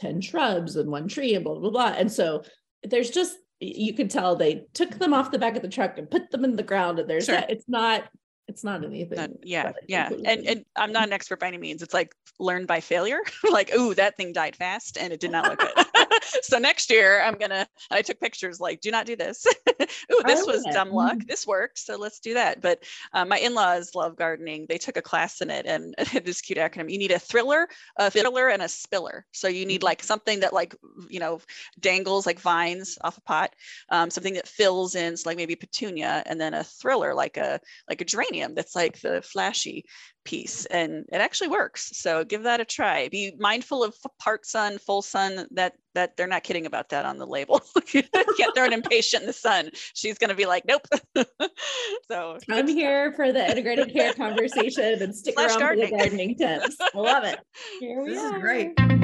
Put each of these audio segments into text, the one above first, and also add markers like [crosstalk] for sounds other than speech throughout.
10 shrubs and one tree and blah, blah, blah. And so there's just, you could tell they took them off the back of the truck and put them in the ground. And there's, sure. it's not, it's not anything. Not, yeah, yeah. And, and I'm not an expert by any means. It's like learned by failure. [laughs] like, ooh, that thing died fast and it did not look good. [laughs] [laughs] so next year I'm gonna. I took pictures like, do not do this. [laughs] ooh, this was it. dumb luck. Mm-hmm. This works, so let's do that. But um, my in-laws love gardening. They took a class in it, and [laughs] this cute acronym. You need a thriller, a filler, and a spiller. So you need mm-hmm. like something that like you know dangles like vines off a pot, um, something that fills in, so like maybe petunia, and then a thriller like a like a geranium that's like the flashy piece and it actually works so give that a try. Be mindful of part sun full sun that that they're not kidding about that on the label. [laughs] You can't throw an impatient in the sun. She's going to be like nope. [laughs] So i'm here for the integrated care conversation and stick around gardening. for the gardening. tips. I love it. Here we this are. is great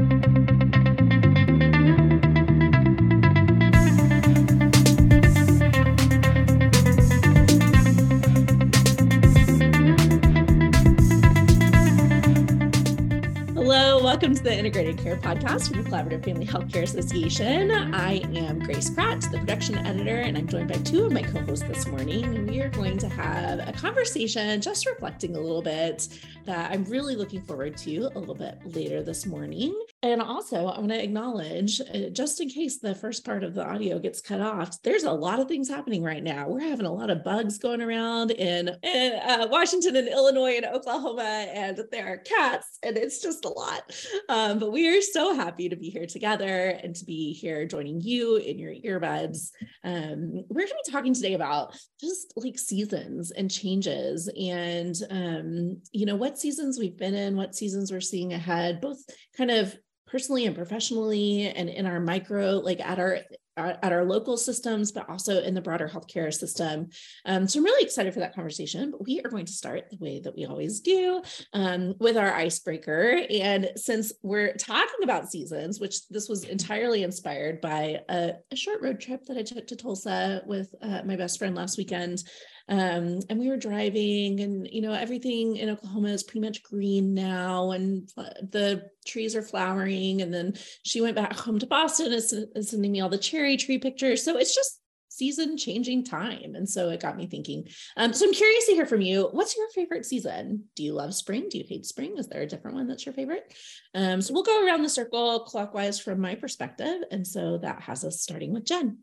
welcome to the Integrated Care Podcast from the Collaborative Family Healthcare Association. I am Grace Pratt, the production editor, and I'm joined by two of my co hosts this morning. We are going to have a conversation just reflecting a little bit that I'm really looking forward to a little bit later this morning. And also, I want to acknowledge, uh, just in case the first part of the audio gets cut off, there's a lot of things happening right now. We're having a lot of bugs going around in, in uh, Washington and Illinois and Oklahoma, and there are cats, and it's just a lot. Um, but we are so happy to be here together and to be here joining you in your earbuds. Um, we're going to be talking today about just like seasons and changes and, um, you know, what seasons we've been in, what seasons we're seeing ahead, both kind of personally and professionally and in our micro like at our at our local systems, but also in the broader healthcare system. Um, so I'm really excited for that conversation. But we are going to start the way that we always do um, with our icebreaker. And since we're talking about seasons, which this was entirely inspired by a, a short road trip that I took to Tulsa with uh, my best friend last weekend, um, and we were driving, and you know, everything in Oklahoma is pretty much green now, and the trees are flowering. And then she went back home to Boston and sending me all the cherry tree pictures. So it's just season changing time. And so it got me thinking. Um, so I'm curious to hear from you. What's your favorite season? Do you love spring? Do you hate spring? Is there a different one that's your favorite? Um, so we'll go around the circle clockwise from my perspective. And so that has us starting with Jen.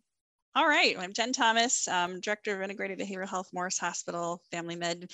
All right, I'm Jen Thomas, um, Director of Integrated Behavioral Health, Morris Hospital, Family Med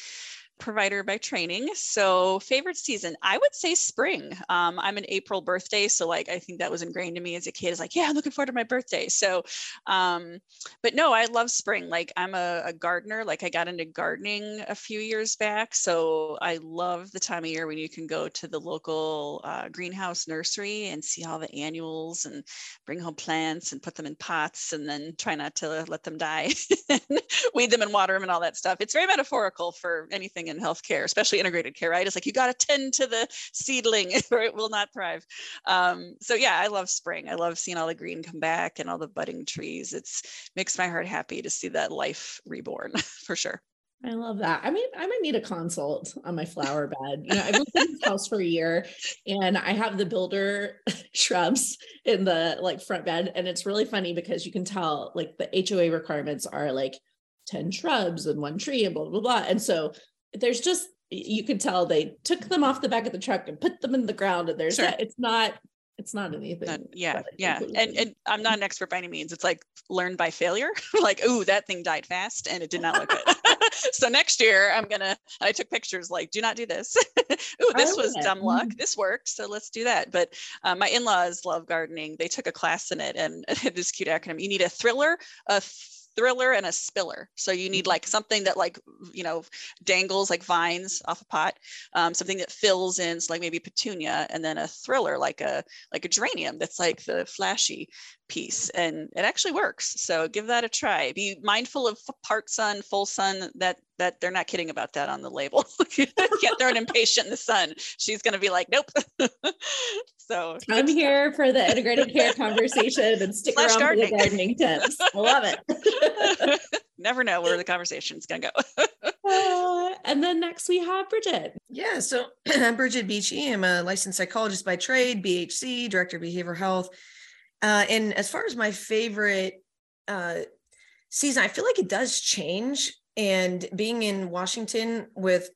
provider by training. So favorite season, I would say spring. Um, I'm an April birthday, so like I think that was ingrained in me as a kid. Is like, yeah, I'm looking forward to my birthday. So, um, but no, I love spring. Like I'm a, a, gardener. Like I got into gardening a few years back, so I love the time of year when you can go to the local uh, greenhouse nursery and see all the annuals and bring home plants and put them in pots and then try not to let them die, [laughs] weed them and water them and all that stuff. It's very metaphorical for anything in healthcare, especially integrated care, right? It's like you got to tend to the seedling [laughs] or it will not thrive. Um, so yeah, I love spring. I love seeing all the green come back and all the budding trees. It's makes my heart happy to see that life reborn [laughs] for sure. I love that. I mean, I might need a consult on my flower bed. You know, I've lived in this house for a year and I have the builder [laughs] shrubs in the like front bed. And it's really funny because you can tell like the HOA requirements are like 10 shrubs and one tree and blah, blah, blah. And so there's just you can tell they took them off the back of the truck and put them in the ground and there's sure. it's not it's not anything not, yeah yeah. and, and i'm not an expert by any means. It's like learned by failure. [laughs] Like ooh that thing died fast and it did not look good. [laughs] [laughs] So next year i'm gonna i took pictures like do not do this. Ooh this was it. dumb luck. Mm-hmm. this works so let's do that. But uh, my in-laws love gardening. They took a class in it and this cute acronym you need a thriller a thriller and a spiller. So you need mm-hmm. like something that like, you know, dangles like vines off a pot, um, something that fills in, so like maybe petunia, and then a thriller like a like a geranium that's like the flashy piece and it actually works so give that a try be mindful of part sun full sun that that they're not kidding about that on the label [laughs] you can't throw an impatient in the sun she's going to be like nope [laughs] so i'm here for the integrated care conversation and stick around gardening. for the gardening tips i love it [laughs] never know where the conversation is going to go Uh, and then next we have Bridget. Yeah, so I'm [clears throat] Bridget Beachy. I'm a licensed psychologist by trade, BHC, director of behavioral health. Uh, and as far as my favorite uh, season, I feel like it does change. And being in Washington with,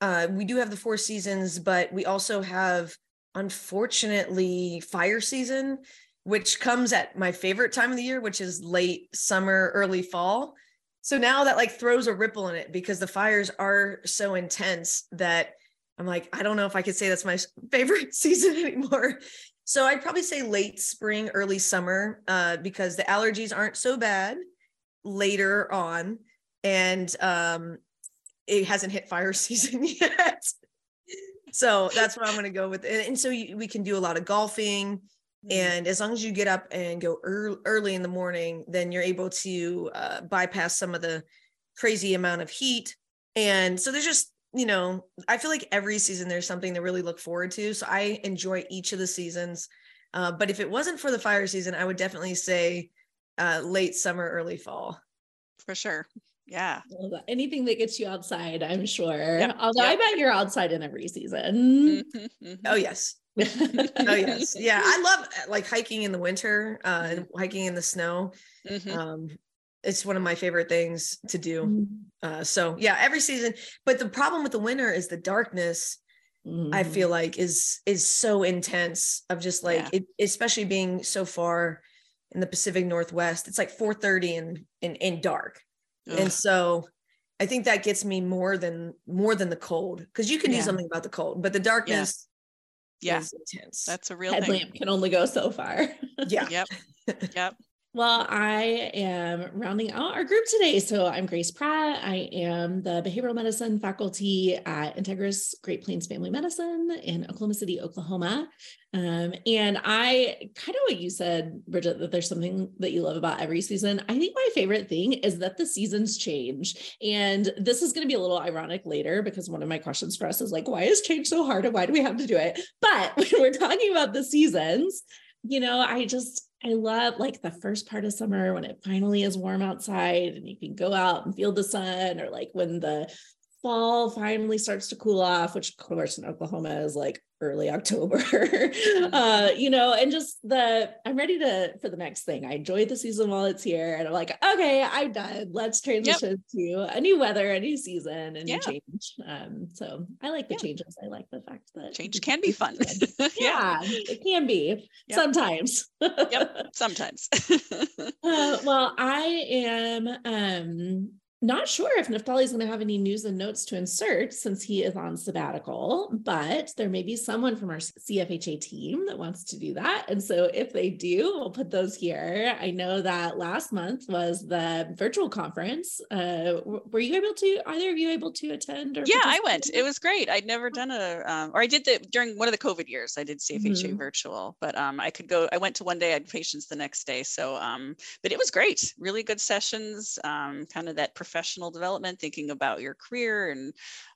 uh, we do have the four seasons, but we also have, unfortunately, fire season, which comes at my favorite time of the year, which is late summer, early fall. So now that like throws a ripple in it because the fires are so intense that I'm like, I don't know if I could say that's my favorite [laughs] season anymore. So I'd probably say late spring, early summer, uh, because the allergies aren't so bad later on, and um, it hasn't hit fire [laughs] season yet. so that's what I'm going to go with. And, and so you, we can do a lot of golfing. Mm-hmm. And as long as you get up and go early, early in the morning, then you're able to uh, bypass some of the crazy amount of heat. And so there's just you know, I feel like every season there's something to really look forward to. So I enjoy each of the seasons. Uh, but if it wasn't for the fire season, I would definitely say uh, late summer, early fall. For sure. Yeah. Anything that gets you outside, I'm sure. Yep. Although yep. I bet you're outside in every season. Mm-hmm, mm-hmm. Oh, yes. [laughs] oh, yes. Yeah. I love like hiking in the winter uh, and mm-hmm. hiking in the snow. Mm-hmm. Um, it's one of my favorite things to do. Uh, so yeah, every season. But the problem with the winter is the darkness. Mm-hmm. I feel like is is so intense of just like yeah. it, especially being so far in the Pacific Northwest. It's like 4:30 and in in dark, Ugh. and so I think that gets me more than more than the cold because you can yeah. do something about the cold, but the darkness. Yeah. Is intense. That's a real headlamp thing. can only go so far. [laughs] yeah. Yep. Yep. Well, I am rounding out our group today. So I'm Grace Pratt. I am the behavioral medicine faculty at Integris Great Plains Family Medicine in Oklahoma City, Oklahoma. Um, and I kind of what you said, Bridget, that there's something that you love about every season. I think my favorite thing is that the seasons change. And this is going to be a little ironic later because one of my questions for us is like, why is change so hard and why do we have to do it? But [laughs] when we're talking about the seasons, you know, I just, I love like the first part of summer when it finally is warm outside and you can go out and feel the sun, or like when the fall finally starts to cool off, which of course in Oklahoma is like early October. [laughs] Mm-hmm. uh, you know, and just the I'm ready to for the next thing. I enjoyed the season while it's here, and I'm like, okay, I'm done. Let's transition yep. to a new weather, a new season, and yeah. change. Um, so I like the yeah. changes. I like the fact that change can be fun. [laughs] [laughs] yeah, it can be yep. sometimes. yep, sometimes. uh, well, I am um not sure if Naftali is going to have any news and notes to insert since he is on sabbatical, but there may be someone from our CFHA team that wants to do that. And so if they do, we'll put those here. I know that last month was the virtual conference. Uh, were you able to, either of you able to attend? yeah, I went. It was great. I'd never done a, um, or I did the, during one of the COVID years, I did CFHA mm-hmm. virtual, but um, I could go, I went to one day, I had patients the next day. So, um, but it was great. Really good sessions, um, kind of that professional development, thinking about your career. And,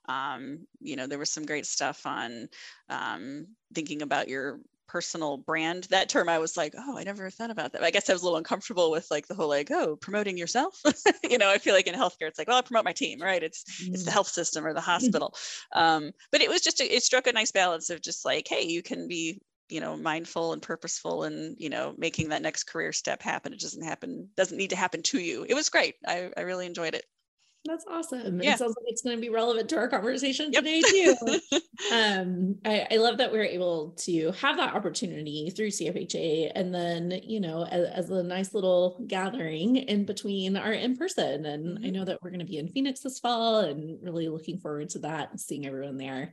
um, you know, there was some great stuff on um, thinking about your personal brand that term i was like oh i never thought about that i guess i was a little uncomfortable with like the whole like oh promoting yourself [laughs] you know i feel like in healthcare it's like well i promote my team right it's mm. it's the mm. health system or the [laughs] hospital um, but it was just a, it struck a nice balance of just like hey you can be you know mindful and purposeful and you know making that next career step happen it doesn't happen doesn't need to happen to you it was great i, I really enjoyed it that's awesome. Yeah. It sounds like it's going to be relevant to our conversation yep. today too. [laughs] um, I, I, love that we're able to have that opportunity through CFHA, and then you know, as, as a nice little gathering in between our in person. And mm-hmm. I know that we're going to be in Phoenix this fall, and really looking forward to that and seeing everyone there.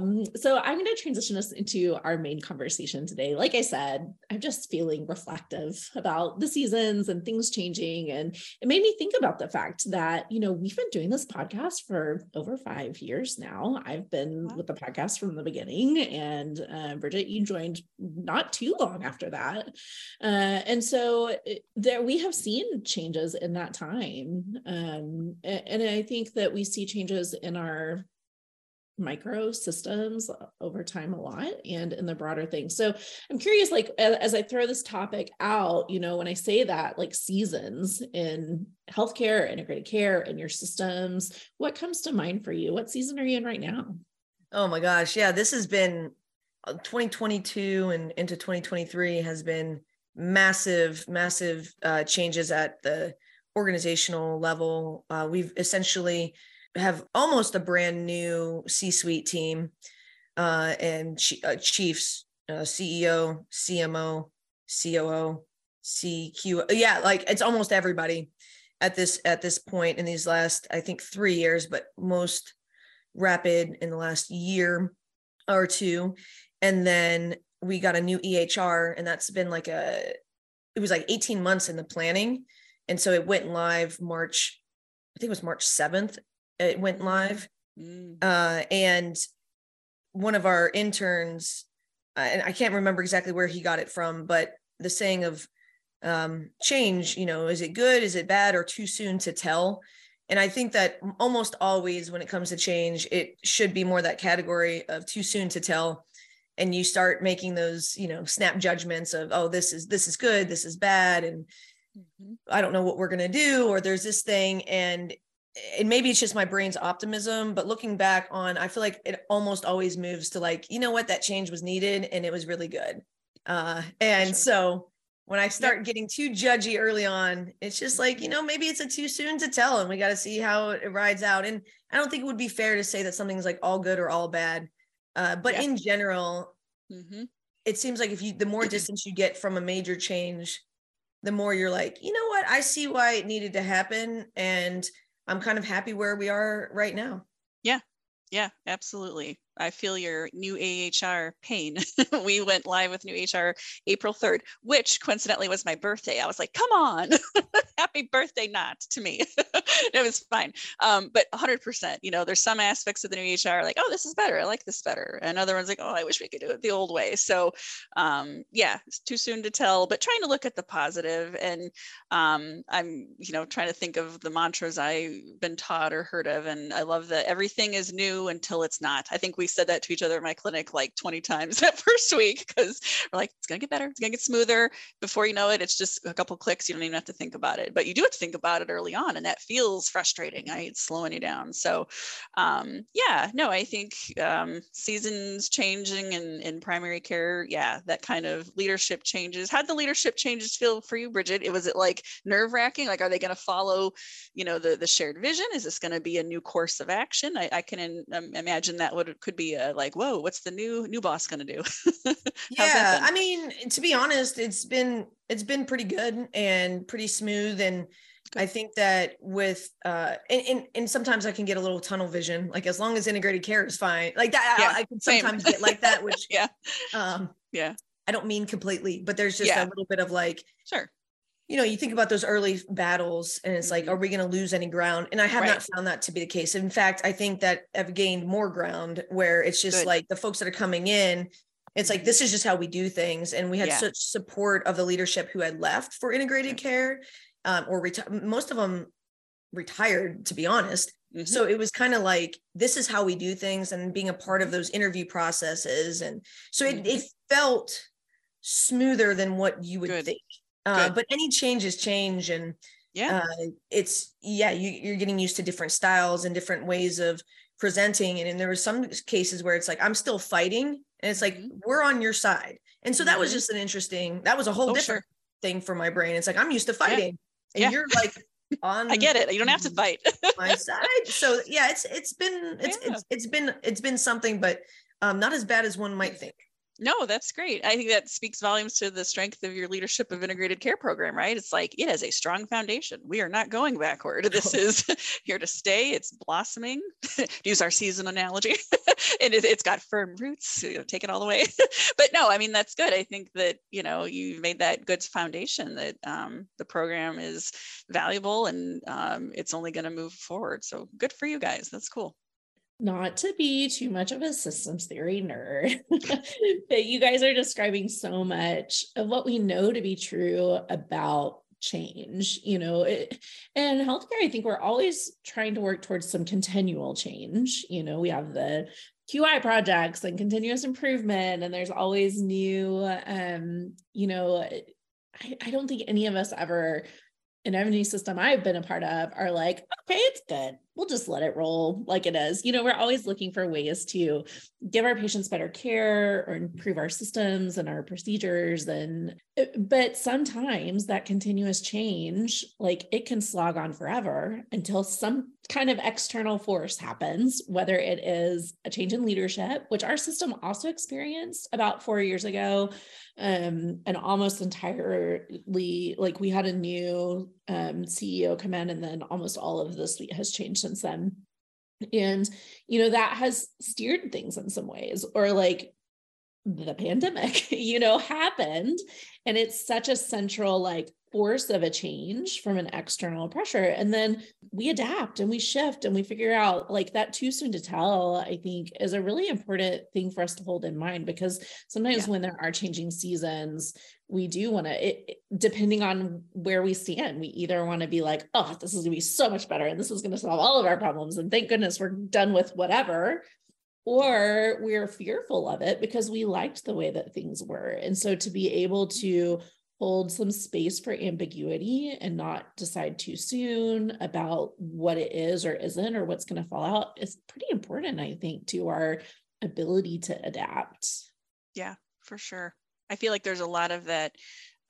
Um, so I'm going to transition us into our main conversation today. Like I said, I'm just feeling reflective about the seasons and things changing. And it made me think about the fact that, you know, we've been doing this podcast for over five years now. I've been wow. with the podcast from the beginning. And uh, Bridget, you joined not too long after that. Uh, and so there we have seen changes in that time. Um, and I think that we see changes in our micro systems over time a lot and in the broader thing. So I'm curious, like as I throw this topic out, you know, when I say that like seasons in healthcare, integrated care, and your systems, what comes to mind for you? What season are you in right now? Oh my gosh. Yeah, this has been uh, 2022 and into 2023 has been massive, massive uh, changes at the organizational level. Uh, we've essentially have almost a brand new C-suite team uh, and uh, chiefs, uh, CEO, CMO, COO, CQ. Yeah, like it's almost everybody at this at this point in these last I think three years, but most rapid in the last year or two. And then we got a new EHR, and that's been like a it was like 18 months in the planning. And so it went live March, I think it was March 7th it went live. Mm. Uh, and one of our interns, uh, and I can't remember exactly where he got it from, but the saying of um, change, you know, is it good, is it bad, or too soon to tell? And I think that almost always when it comes to change, it should be more that category of too soon to tell. And you start making those, you know, snap judgments of, oh, this is this is good, this is bad, and mm-hmm. I don't know what we're gonna do, or there's this thing, and and maybe it's just my brain's optimism, but looking back on, I feel like it almost always moves to like, you know what, that change was needed and it was really good. Uh, and sure. so when I start yep. getting too judgy early on, it's just like, you know, maybe it's a too soon to tell and we got to see how it rides out. And I don't think it would be fair to say that something's like all good or all bad. Uh, but yeah. in general, mm-hmm. it seems like if you, the more [clears throat] distance you get from a major change, the more you're like, you know what, I see why it needed to happen. And I'm kind of happy where we are right now. Yeah. Yeah, absolutely. I feel your new EHR pain. [laughs] we went live with new EHR April 3rd, which coincidentally was my birthday. I was like, come on, [laughs] happy birthday, not to me. [laughs] it was fine. Um, but 100%, you know, there's some aspects of the new EHR like, oh, this is better. I like this better. And other ones like, oh, I wish we could do it the old way. So, um, yeah, it's too soon to tell, but trying to look at the. And um, I'm, you know, trying to think of the mantras I've been taught or heard of. And I love that everything is new until it's not. I think we said that to each other in my clinic like 20 times [laughs] that first week because we're like, it's gonna get better, it's gonna get smoother. Before you know it, it's just a couple clicks. You don't even have to think about it, but you do have to think about it early on, and that feels frustrating. Right? It's slowing you down. So, um, yeah, no, I think um, seasons changing in, in primary care, yeah, that kind of leadership changes. How'd the leadership changes feel for you, Bridget? It was it like nerve wracking? Like, are they going to follow, you know, the the shared vision? Is this going to be a new course of action? I, I can um, imagine that would could be a like, whoa, what's the new new boss going to do? [laughs] yeah, I mean, to be honest, it's been it's been pretty good and pretty smooth and I think that with uh and, and, and sometimes I can get a little tunnel vision. Like as long as integrated care is fine. Like that yeah, I, I can sometimes get like that, which [laughs] yeah. Um yeah. I don't mean completely, but there's just yeah. a little bit of like sure you know, you think about those early battles and it's like, mm-hmm. are we going to lose any ground? And I have right. not found that to be the case. In fact, I think that I've gained more ground where it's just Good. like the folks that are coming in, it's like, this is just how we do things. And we had yeah. such support of the leadership who had left for integrated care um, or reti- most of them retired, to be honest. Mm-hmm. So it was kind of like, this is how we do things and being a part of those interview processes. And so it, mm-hmm. it felt smoother than what you would Good. think uh, but any changes change and yeah uh, it's yeah you, you're getting used to different styles and different ways of presenting and, and there were some cases where it's like i'm still fighting and it's like mm-hmm. we're on your side and so that was mm-hmm. just an interesting that was a whole oh, different sure. thing for my brain it's like i'm used to fighting yeah. and yeah. you're like [laughs] on I get it. You don't have to fight. [laughs] my side. So yeah, it's it's been it's yeah. it's it's been it's been something, but um not as bad as one might think. No, that's great. I think that speaks volumes to the strength of your leadership of integrated care program, right? It's like it has a strong foundation. We are not going backward. [laughs] This is [laughs] here to stay. It's blossoming. [laughs] use our season analogy, and it, has got firm roots. You know, take it all the way. but no, I mean that's good. I think that you know you've made that good foundation. That um, the program is valuable and um, it's only going to move forward. So good for you guys. That's cool not to be too much of a systems theory nerd, [laughs] but you guys are describing so much of what we know to be true about change you know it, and healthcare i think we're always trying to work towards some continual change you know we have the qi projects and continuous improvement and there's always new um you know I, I don't think any of us ever in any system I've been a part of are like, okay, it's good. We'll just let it roll like it is. You know, we're always looking for ways to give our patients better care or improve our systems and our procedures. And, uh, but sometimes that continuous change, like it can slog on forever until some kind of external force happens, whether it is a change in leadership, which our system also experienced about four years ago um, and almost entirely like we had a new um, CEO come in, and then almost all of the suite has changed since then. And you know that has steered things in some ways, or like the pandemic, [laughs] you know, happened, and it's such a central like force of a change from an external pressure and then we adapt and we shift and we figure out like that too soon to tell i think is a really important thing for us to hold in mind because sometimes yeah. when there are changing seasons we do want to depending on where we stand we either want to be like oh this is going to be so much better and this is going to solve all of our problems and thank goodness we're done with whatever or we're fearful of it because we liked the way that things were and so to be able to hold some space for ambiguity and not decide too soon about what it is or isn't or what's going to fall out is pretty important, I think, to our ability to adapt. Yeah, for sure. I feel like there's a lot of that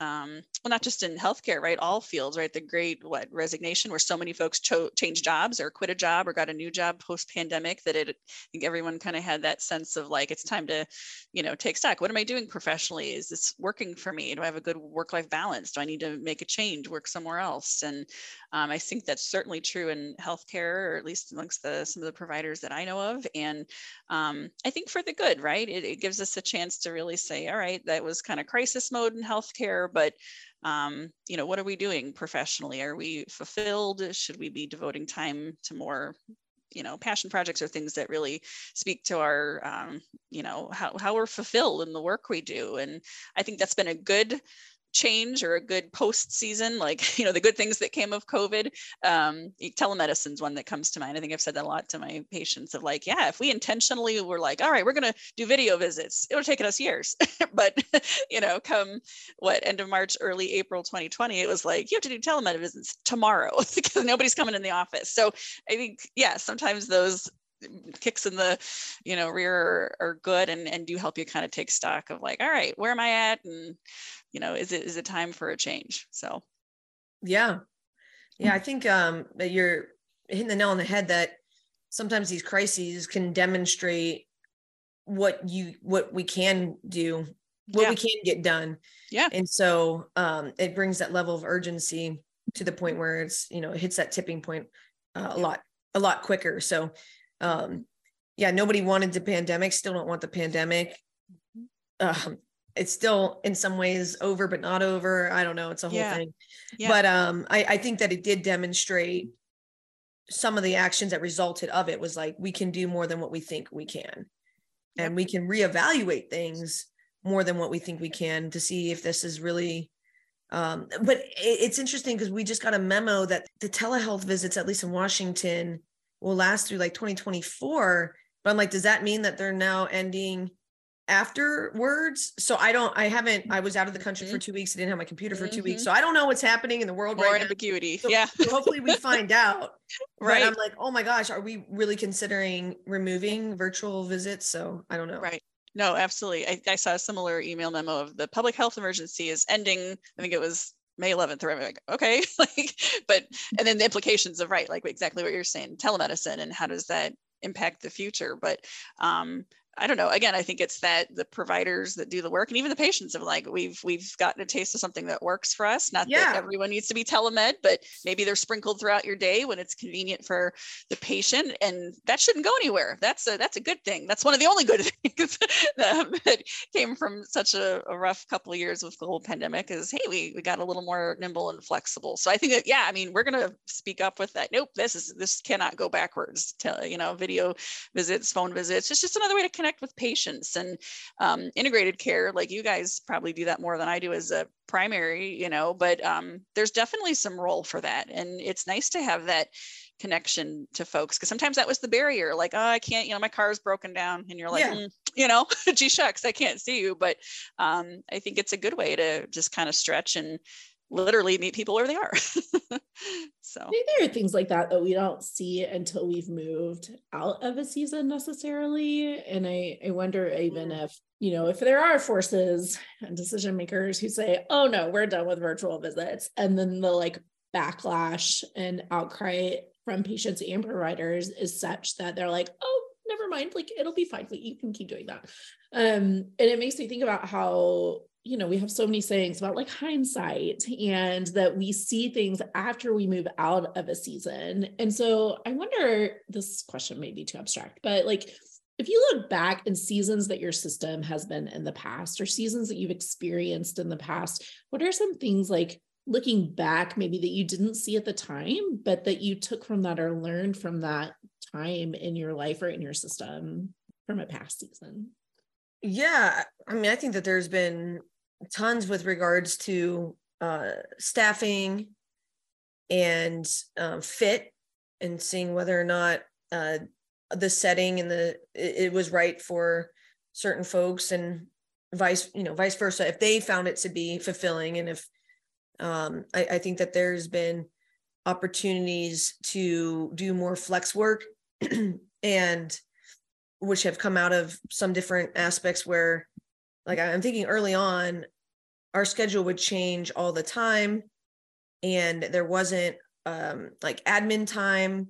um, well, not just in healthcare, right? All fields, right? The great what resignation, where so many folks cho- changed jobs or quit a job or got a new job post pandemic, that it, I think everyone kind of had that sense of like it's time to, you know, take stock. What am I doing professionally? Is this working for me? Do I have a good work life balance? Do I need to make a change, work somewhere else? And um, I think that's certainly true in healthcare, or at least amongst the some of the providers that I know of. And um, I think for the good, right? It, it gives us a chance to really say, all right, that was kind of crisis mode in healthcare but um, you know what are we doing professionally? Are we fulfilled? Should we be devoting time to more you know passion projects or things that really speak to our um, you know how, how we're fulfilled in the work we do? And i think that's been a good change or a good post season, like, [laughs] you know, the good things that came of COVID. Um, telemedicine is one that comes to mind. I think I've said that a lot to my patients of like, yeah, if we intentionally were like, all right, we're going to do video visits, it'll take us years. [laughs] but, [laughs] you know, come what end of March, early April 2020, it was like, you have to do telemedicine tomorrow because nobody's coming in the office. So I think, yeah, sometimes those kicks in the you know rear are, good and and do help you kind of take stock of like all right where am i at? And you know is it is it time for a change? So. Yeah. Yeah i think um that you're hitting the nail on the head that sometimes these crises can demonstrate what you what we can do what yeah. we can get done. Yeah. And so um it brings that level of urgency to the point where it's you know it hits that tipping point uh, a lot a lot quicker. So um yeah nobody wanted the pandemic still don't want the pandemic um it's still in some ways over but not over i don't know it's a whole yeah. thing yeah. but um I, I think that it did demonstrate some of the actions that resulted of it was like we can do more than what we think we can yep. and we can reevaluate things more than what we think we can to see if this is really um but it, it's interesting because we just got a memo that the telehealth visits at least in washington will last through like 2024 but i'm like does that mean that they're now ending afterwards. So I don't, I haven't, I was out of the country mm-hmm. for two weeks. I didn't have my computer for 2 mm-hmm. weeks. So I don't know what's happening in the world More right ambiguity. So, yeah. so hopefully we [laughs] find out. right. But I'm like, oh my gosh, are we really considering removing virtual visits? So I don't know. Right. No, absolutely. I, I saw a similar email memo of the public health emergency is ending. I think it was May 11th, or like, okay, [laughs] like, but, and then the implications of right, like exactly what you're saying, telemedicine, and how does that impact the future? But um, I don't know. Again, I think it's that the providers that do the work and even the patients of like we've we've gotten a taste of something that works for us. Not yeah. that everyone needs to be telemed, but maybe they're sprinkled throughout your day when it's convenient for the patient, and that shouldn't go anywhere. That's a that's a good thing. That's one of the only good [laughs] things that came from such a, a rough couple of years with the whole pandemic. Is hey, we we got a little more nimble and flexible. So I think that yeah, I mean we're gonna speak up with that. Nope, this is this cannot go backwards. To, you know, video visits, phone visits. It's just another way to connect with patients and um, integrated care like you guys probably do that more than i do as a primary you know but um, there's definitely some role for that and it's nice to have that connection to folks because sometimes that was the barrier like oh i can't you know my car is broken down and you're like yeah. mm, you know [laughs] gee shucks i can't see you but um, i think it's a good way to just kind of stretch and literally meet people where they are. [laughs] so I think there are things like that that we don't see until we've moved out of a season necessarily. And I, I wonder even mm. if, you know, if there are forces and decision makers who say, oh no, we're done with virtual visits. And then the like backlash and outcry from patients and providers is such that they're like, oh, never mind, like it'll be fine. You can keep doing that. Um, and it makes me think about how you know, we have so many sayings about like hindsight and that we see things after we move out of a season. And so I wonder this question may be too abstract, but like if you look back in seasons that your system has been in the past or seasons that you've experienced in the past, what are some things like looking back maybe that you didn't see at the time, but that you took from that or learned from that time in your life or in your system from a past season? Yeah, I mean, I think that there's been tons with regards to uh, staffing and um, fit and seeing whether or not uh, the setting and the it, it, was right for certain folks and vice you know vice versa if they found it to be fulfilling and if um, I, I think that there's been opportunities to do more flex work [clears throat] and which have come out of some different aspects where like I'm thinking early on, our schedule would change all the time and there wasn't um, like admin time.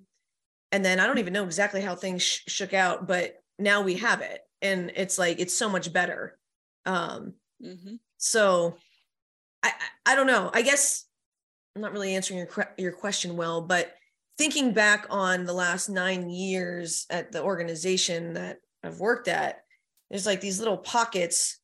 And then I don't even know exactly how things sh- shook out, but now we have it and it's like, it's so much better. Um, mm-hmm. So I, I, I don't know. I guess I'm not really answering your, your question well, but thinking back on the last nine years at the organization that I've worked at, there's like these little pockets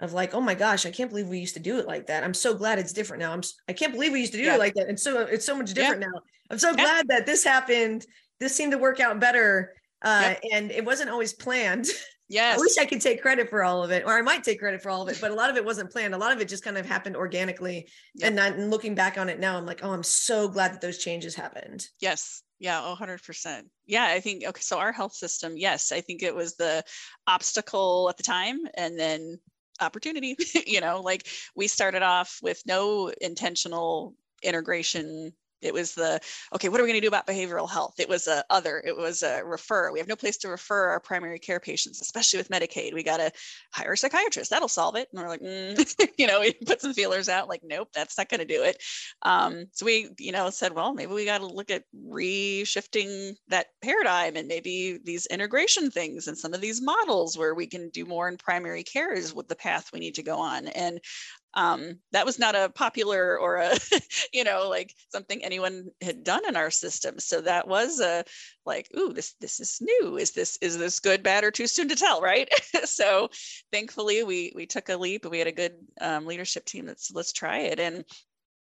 of like, oh my gosh, I can't believe we used to do it like that. I'm so glad it's different now. I'm I can't believe we used to do yeah. it like that. And so it's so much different yeah. now. I'm so yeah. glad that this happened. This seemed to work out better. Uh, and it wasn't always planned. [laughs] Yes. I wish I could take credit for all of it, or I might take credit for all of it, but a lot of it wasn't planned. A lot of it just kind of happened organically. Yep. And, then looking back on it now, I'm like, oh, I'm so glad that those changes happened. Yes. Yeah, 100%. Yeah, I think, okay, so our health system, yes, I think it was the obstacle at the time. And then opportunity [laughs] you know like we started off with no intentional integration it was the okay what are we going to do about behavioral health? It was a other it was a refer we have no place to refer our primary care patients especially with medicaid we got to hire a psychiatrist that'll solve it. And we're like mm. [laughs] you know we [laughs] put some feelers out like nope that's not going to do it. Um, so we you know said well maybe we got to look at reshifting that paradigm and maybe these integration things and some of these models where we can do more in primary care is what the path we need to go on. And um, that was not a popular or a [laughs] you know like something anyone had done in our system. So that was a like ooh this this is new. Is this is this good bad or too soon to tell? Right? [laughs] So thankfully we we took a leap we had a good um, leadership team that's let's try it. And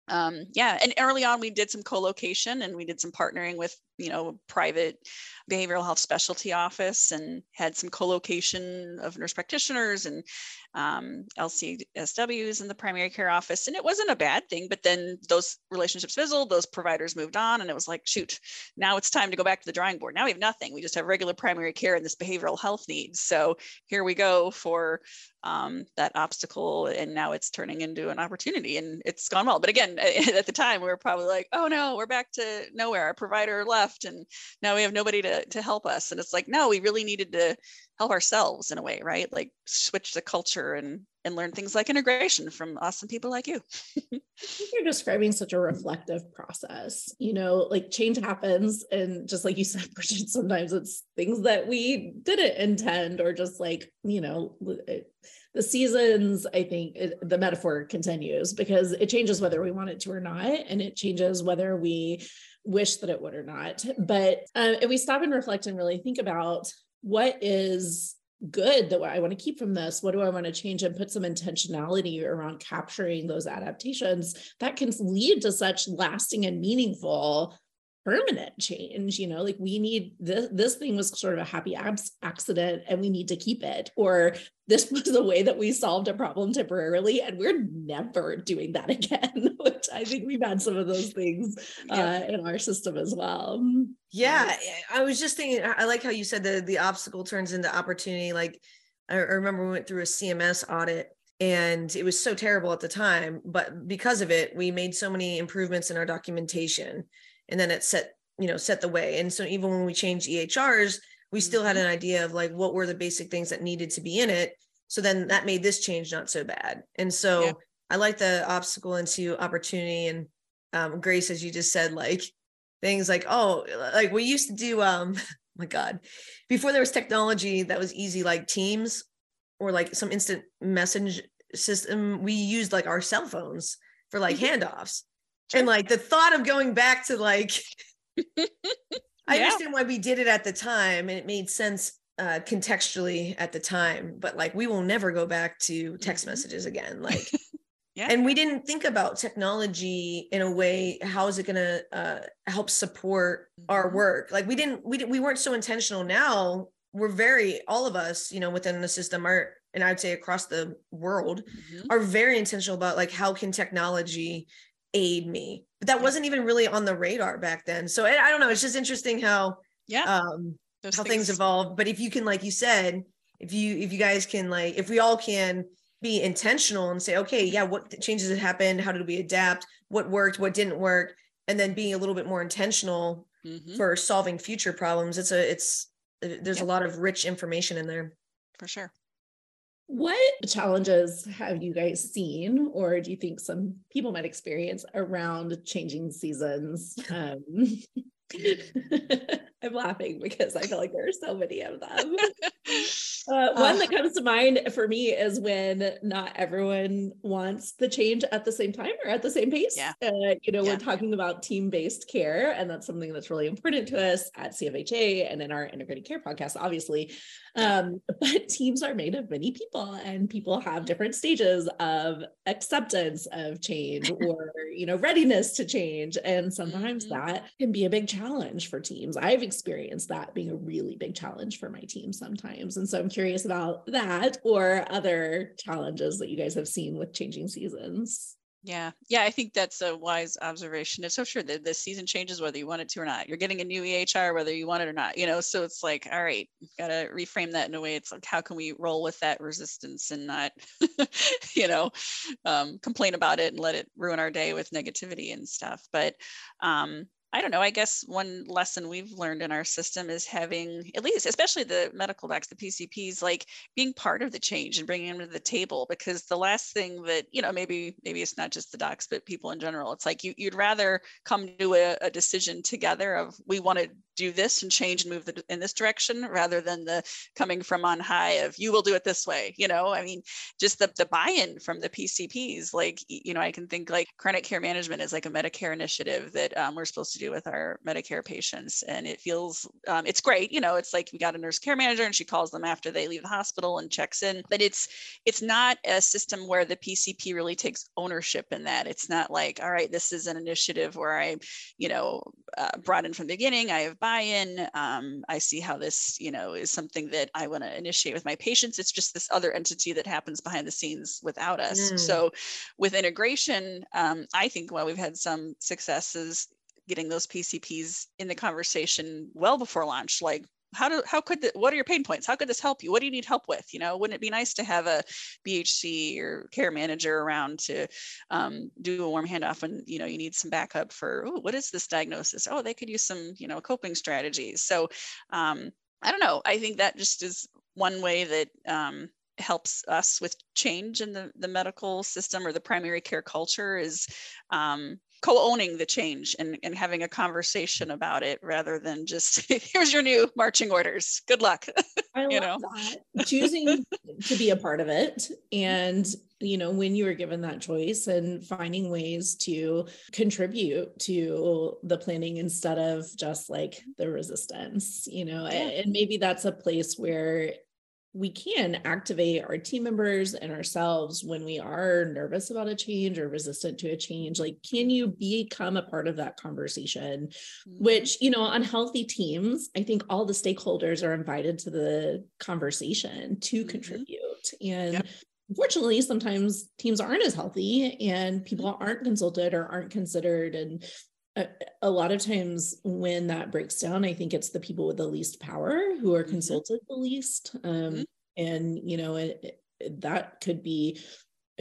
um, yeah, and early on we did some co-location and we did some partnering with you know private behavioral health specialty office and had some co-location of nurse practitioners and um, LCSWs in the primary care office, and it wasn't a bad thing. But then those relationships fizzled, those providers moved on, and it was like, shoot, now it's time to go back to the drawing board. Now we have nothing. We just have regular primary care and this behavioral health needs. So here we go for um, that obstacle, and now it's turning into an opportunity, and it's gone well. But again, [laughs] at the time, we were probably like, oh no, we're back to nowhere. Our provider left, and now we have nobody to to help us. And it's like, no, we really needed to help ourselves in a way, right? Like switch the culture and and learn things like integration from awesome people like you. You're describing such a reflective process. You know, like change happens, and just like you said, [laughs] Bridget, sometimes it's things that we didn't intend, or just like you know. It, the seasons i think it, the metaphor continues because it changes whether we want it to or not and it changes whether we wish that it would or not but um, if we stop and reflect and really think about what is good that I want to keep from this? What do I want to change and put some intentionality around capturing those adaptations that can lead to such lasting and meaningful permanent change you know like we need this this thing was sort of a happy abs- accident and we need to keep it. Or this [laughs] was a way that we solved a problem temporarily and we're never doing that [laughs] again. Which i think we've had some of those things [laughs] uh, in our system as well. Yeah i was just thinking i like how you said the the obstacle turns into opportunity. Like i remember we went through a cms audit and it was so terrible at the time but because of it we made so many improvements in our documentation and then it set you know set the way and so even when we changed ehrs we still had mm-hmm. an idea of like what were the basic things that needed to be in it so then that made this change not so bad and so yeah. i like the obstacle into opportunity and um, grace as you just said like things like oh like we used to do um oh [laughs] my god before there was technology that was easy like teams or like some instant message system we used like our cell phones for like mm-hmm. handoffs and like the thought of going back to like [laughs] I understand why we did it at the time and it made sense uh, contextually at the time, but like we will never go back to text mm-hmm. messages again. [laughs] Like, yeah. And we didn't think about technology in a way. How is it going to uh, help support mm-hmm. our work? Like we didn't, we didn't, we weren't so intentional. Now we're very, all of us, you know, within the system are, and I'd say across the world, mm-hmm. are very intentional about like how can technology aid me. But that wasn't even really on the radar back then. So I, don't know it's just interesting how yeah. um Those how things, things evolve. But if you can like you said if you if you guys can like if we all can be intentional and say okay yeah what changes have happened? How did we adapt? What worked? What didn't work? And then being a little bit more intentional mm-hmm. for solving future problems. It's a it's there's yeah. a lot of rich information in there. For sure what challenges have you guys seen, or do you think some people might experience around changing seasons? Um, [laughs] [laughs] I'm laughing because I feel like there are so many of them. [laughs] Uh, one that comes to mind for me is when not everyone wants the change at the same time or at the same pace. Yeah. Uh, you know, yeah. we're talking about team based care, and that's something that's really important to us at CFHA and in our integrated care podcast, obviously. Um, [laughs] but teams are made of many people, and people have different stages of acceptance of change or, you know, readiness to change. And sometimes mm-hmm. that can be a big challenge for teams. I've experienced that being a really big challenge for my team sometimes. And so I'm curious about that or other challenges that you guys have seen with changing seasons. Yeah. Yeah. I think that's a wise observation. It's so sure that the season changes whether you want it to or not. You're getting a new EHR whether you want it or not, you know? So it's like, all right, gotta reframe that in a way. It's like, how can we roll with that resistance and not, [laughs] you know, um, complain about it and let it ruin our day with negativity and stuff. But um, I don't know. I guess one lesson we've learned in our system is having, at least, especially the medical docs, the PCPs, like being part of the change and bringing them to the table. Because the last thing that, you know, maybe maybe it's not just the docs, but people in general, it's like you, you'd rather come to a, a decision together of we want to do this and change and move the, in this direction rather than the coming from on high of you will do it this way. You know, I mean, just the, the buy-in from the PCPs, like, you know, I can think like chronic care management is like a Medicare initiative that um, we're supposed to do with our Medicare patients. And it feels, um, it's great. You know, it's like we got a nurse care manager and she calls them after they leave the hospital and checks in, but it's, it's not a system where the PCP really takes ownership in that. It's not like, all right, this is an initiative where I, you know, uh, brought in from the beginning, I have buy-in. Um, I see how this, you know, is something that I want to initiate with my patients. It's just this other entity that happens behind the scenes without us. Mm. So with integration, um, I think while we've had some successes getting those PCPs in the conversation well before launch, like how do how could the, what are your pain points? How could this help you? What do you need help with? You know wouldn't it be nice to have a bhc or care manager around to um, do a warm handoff when you know you need some backup for what is this diagnosis? Oh they could use some you know coping strategies. So um, i don't know. I think that just is one way that um, helps us with change in the, the medical system or the primary care culture is um, co-owning the change and, and having a conversation about it rather than just [laughs] here's your new marching orders. Good luck [laughs] you know? choosing to be a part of it and you know when you were given that choice and finding ways to contribute to the planning instead of just like the resistance you know yeah. and maybe that's a place where we can activate our team members and ourselves when we are nervous about a change or resistant to a change like can you become a part of that conversation mm-hmm. which you know on healthy teams i think all the stakeholders are invited to the conversation to mm-hmm. contribute and yep. unfortunately sometimes teams aren't as healthy and people mm-hmm. aren't consulted or aren't considered and a, a, lot of times when that breaks down i think it's the people with the least power who are mm-hmm. consulted the least um, mm-hmm. and you know it, it, that could be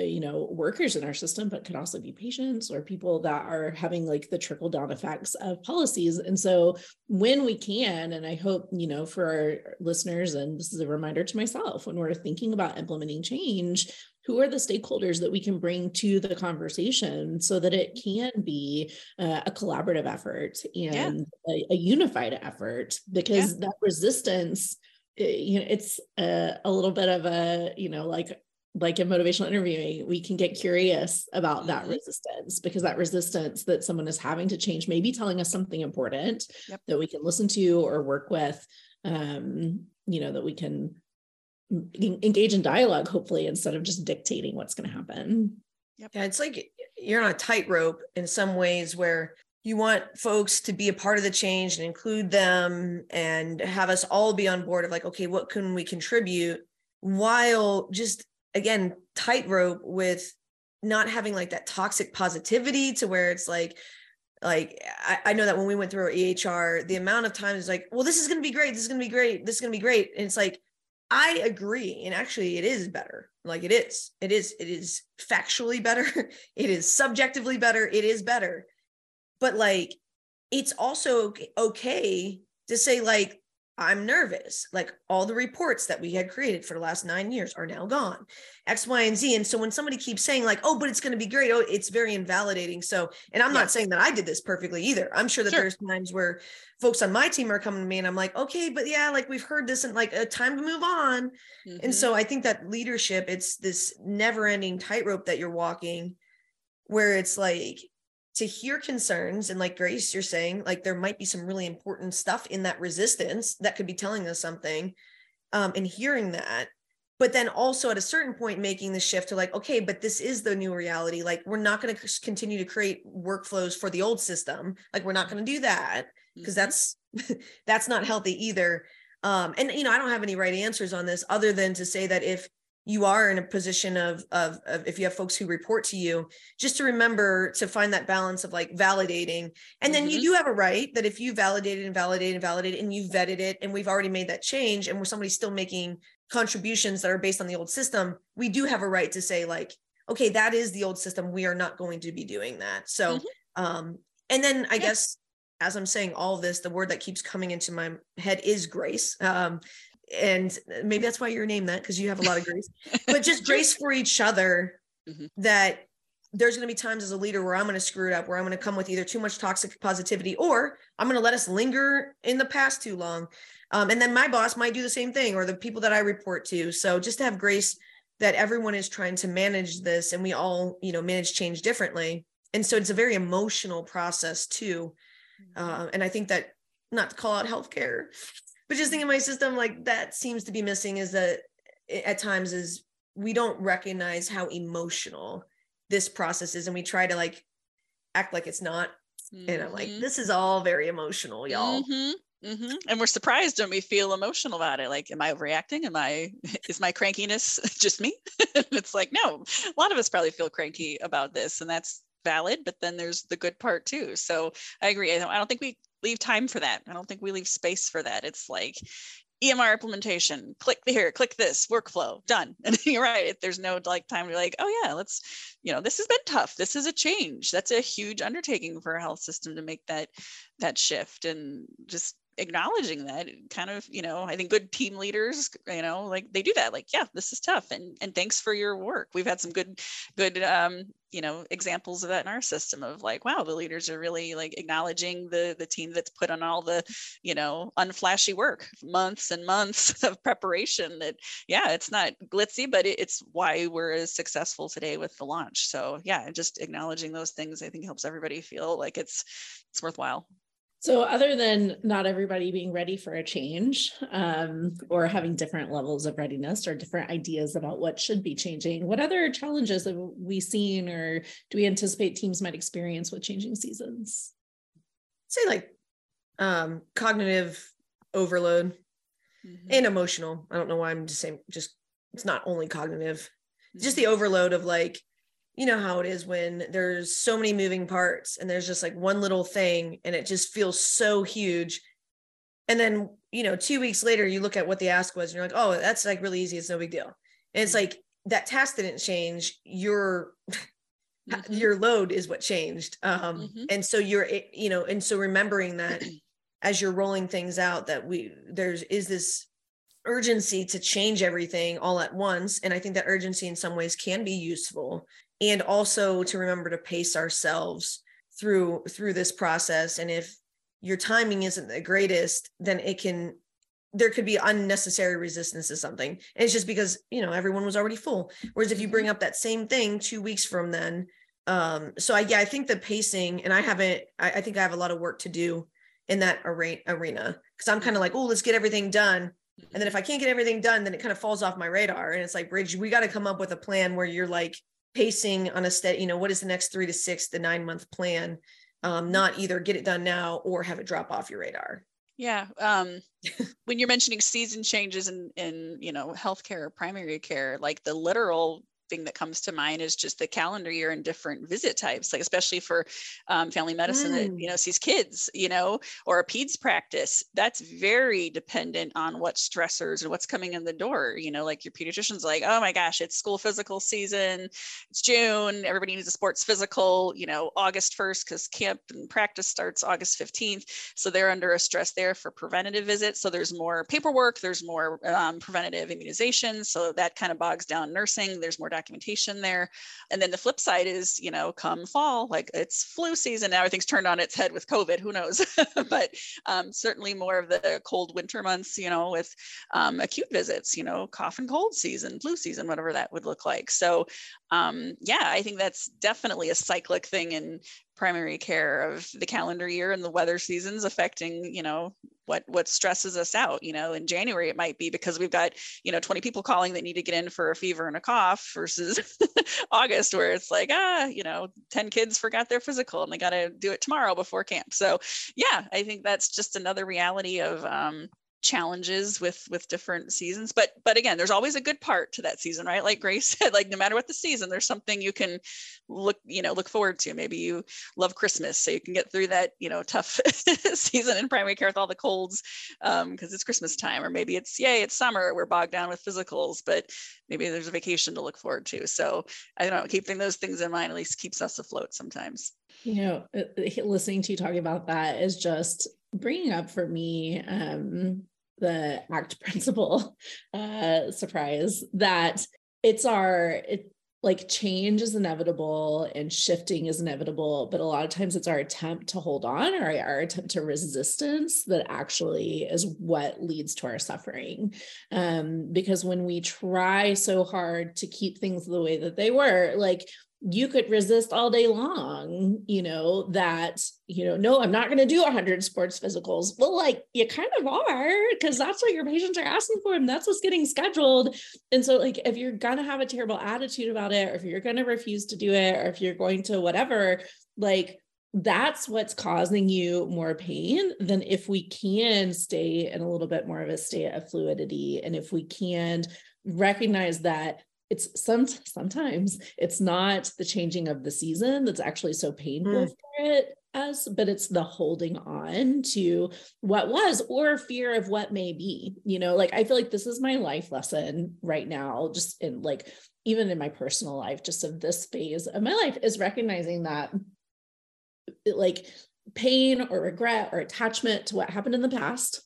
you know workers in our system but could also be patients or people that are having like the trickle down effects of policies and so when we can and i hope you know for our listeners and this is a reminder to myself when we're thinking about implementing change who are the stakeholders that we can bring to the conversation so that it can be uh, a collaborative effort and yeah. a, a, unified effort because yeah. that resistance eh, you know it's a, a, little bit of a you know like like in motivational interviewing we can get curious about mm-hmm. that resistance because that resistance that someone is having to change may be telling us something important yep. that we can listen to or work with um you know that we can engage in dialogue hopefully instead of just dictating what's going to happen yep. yeah it's like you're on a tightrope in some ways where you want folks to be a part of the change and include them and have us all be on board of like okay what can we contribute while just again tightrope with not having like that toxic positivity to where it's like like I, I, know that when we went through our EHR, the amount of times like, well, this is gonna be great, this is gonna be great, this is gonna be great. And it's like, I agree. And actually, it is better. Like it is. It is. It is factually better. [laughs] it is subjectively better. It is better. But like, it's also okay to say, like, I'm nervous. Like all the reports that we had created for the last nine years are now gone, X, Y, and Z. And so when somebody keeps saying, like, oh, but it's going to be great, oh, it's very invalidating. So, and I'm yeah. not saying that I did this perfectly either. I'm sure that sure. there's times where folks on my team are coming to me and I'm like, okay, but yeah, like we've heard this and like a time to move on. Mm-hmm. And so I think that leadership, it's this never ending tightrope that you're walking where it's like, to hear concerns and like grace you're saying like there might be some really important stuff in that resistance that could be telling us something um, and hearing that. But then also at a certain point making the shift to like okay but this is the new reality. Like we're not going to continue to create workflows for the old system. Like we're not going to do that because mm-hmm. that's [laughs] that's not healthy either. Um and you know i don't have any right answers on this other than to say that if you are in a position of, of, of if you have folks who report to you just to remember to find that balance of like validating and then mm-hmm. you do have a right that if you validated and validated and validated and you vetted it and we've already made that change and we're somebody's still making contributions that are based on the old system we do have a right to say like okay that is the old system we are not going to be doing that so mm-hmm. um and then i yeah. guess as i'm saying all this the word that keeps coming into my head is grace um and maybe that's why you're named that because you have a lot of grace [laughs] but just grace for each other mm-hmm. that there's going to be times as a leader where i'm going to screw it up where i'm going to come with either too much toxic positivity or i'm going to let us linger in the past too long um, and then my boss might do the same thing or the people that i report to so just to have grace that everyone is trying to manage this and we all you know manage change differently and so it's a very emotional process too mm-hmm. uh, and i think that not to call out healthcare but just thinking in my system like that seems to be missing is that at times is we don't recognize how emotional this process is and we try to like act like it's not mm-hmm. and i'm like mm-hmm. this is all very emotional y'all mm-hmm. Mm-hmm. And we're surprised when we feel emotional about it. Like, am I overreacting? Am I, [laughs] is my crankiness [laughs] just me? [laughs] it's like, no, a lot of us probably feel cranky about this and that's valid, but then there's the good part too. So I agree. I don't, I don't think we leave time for that. I don't think we leave space for that. It's like EMR implementation, click here, click this, workflow, done. [laughs] And you're right. There's no like time to be like, oh yeah, let's, you know, this has been tough. This is a change. That's a huge undertaking for a health system to make that that shift and just acknowledging that kind of you know i think good team leaders you know like they do that like yeah this is tough and and thanks for your work. We've had some good good um you know examples of that in our system of like wow the leaders are really like acknowledging the the team that's put on all the you know unflashy work months and months [laughs] of preparation that yeah it's not glitzy but it, it's why we're as successful today with the launch. So yeah just acknowledging those things i think helps everybody feel like it's it's worthwhile So, other than not everybody being ready for a change um, or having different levels of readiness or different ideas about what should be changing, what other challenges have we seen or do we anticipate teams might experience with changing seasons? say like um, cognitive overload mm-hmm. and emotional. I don't know why I'm just saying, just it's not only cognitive, mm-hmm. just the overload of like, you know how it is when there's so many moving parts and there's just like one little thing and it just feels so huge. And then, you know, two weeks later, you look at what the ask was and you're like, oh, that's like really easy. It's no big deal. And it's mm-hmm. like that task didn't change. Your [laughs] mm-hmm. your load is what changed. Um, mm-hmm. and so you're, you know, and so remembering that as you're rolling things out, that we there's is this urgency to change everything all at once. And I think that urgency in some ways can be useful and also to remember to pace ourselves through through this process. And if your timing isn't the greatest then it can there could be unnecessary resistance to something. And it's just because you know everyone was already full. Whereas if you bring mm-hmm. up that same thing two weeks from then um so i yeah i think the pacing and i haven't i, I think i have a lot of work to do in that arena because i'm kind of like oh let's get everything done. And then if i can't get everything done then it kind of falls off my radar. And it's like bridge we got to come up with a plan where you're like pacing on a steady, you know, what is the next three to six, the nine month plan? Um, not either get it done now or have it drop off your radar. Yeah. Um, [laughs] when you're mentioning season changes in, in, you know, healthcare or primary care, like the literal thing that comes to mind is just the calendar year and different visit types, like especially for um, family medicine mm. that you know sees kids, you know, or a peds practice. That's very dependent on what stressors and what's coming in the door. You know, like your pediatrician's like, oh my gosh, it's school physical season, it's June, everybody needs a sports physical. You know, August first because camp and practice starts August fifteenth, so they're under a stress there for preventative visits. So there's more paperwork, there's more um, preventative immunizations, so that kind of bogs down nursing. There's more documentation there. And then the flip side is, you know, come fall, like it's flu season now, everything's turned on its head with COVID, who knows? [laughs] but um, certainly more of the cold winter months, you know, with um, acute visits, you know, cough and cold season, flu season, whatever that would look like. So um, yeah, I think that's definitely a cyclic thing in primary care of the calendar year and the weather seasons affecting you know what what stresses us out you know in january it might be because we've got you know 20 people calling that need to get in for a fever and a cough versus [laughs] august where it's like ah you know 10 kids forgot their physical and they got to do it tomorrow before camp. So yeah i think that's just another reality of um, challenges with with different seasons but but again there's always a good part to that season right? Like grace [laughs] said like no matter what the season there's something you can look you know look forward to. Maybe you love christmas so you can get through that you know tough [laughs] season in primary care with all the colds um because it's christmas time or maybe it's yay it's summer we're bogged down with physicals but maybe there's a vacation to look forward to. So i don't know keeping those things in mind at least keeps us afloat sometimes. You know listening to you talking about that is just bringing up for me um, the ACT [laughs] principle uh, surprise that it's our it like change is inevitable and shifting is inevitable but a lot of times it's our attempt to hold on or our attempt to resistance that actually is what leads to our suffering. Um, because when we try so hard to keep things the way that they were like you could resist all day long, you know, that, you know, no, I'm not going to do 100 sports physicals. Well, like you kind of are because that's what your patients are asking for and that's what's getting scheduled. And so, like, if you're going to have a terrible attitude about it, or if you're going to refuse to do it, or if you're going to whatever, like, that's what's causing you more pain than if we can stay in a little bit more of a state of fluidity. And if we can recognize that it's some sometimes it's not the changing of the season that's actually so painful mm. for it as but it's the holding on to what was or fear of what may be you know like i feel like this is my life lesson right now just in like even in my personal life just of this phase of my life is recognizing that like pain or regret or attachment to what happened in the past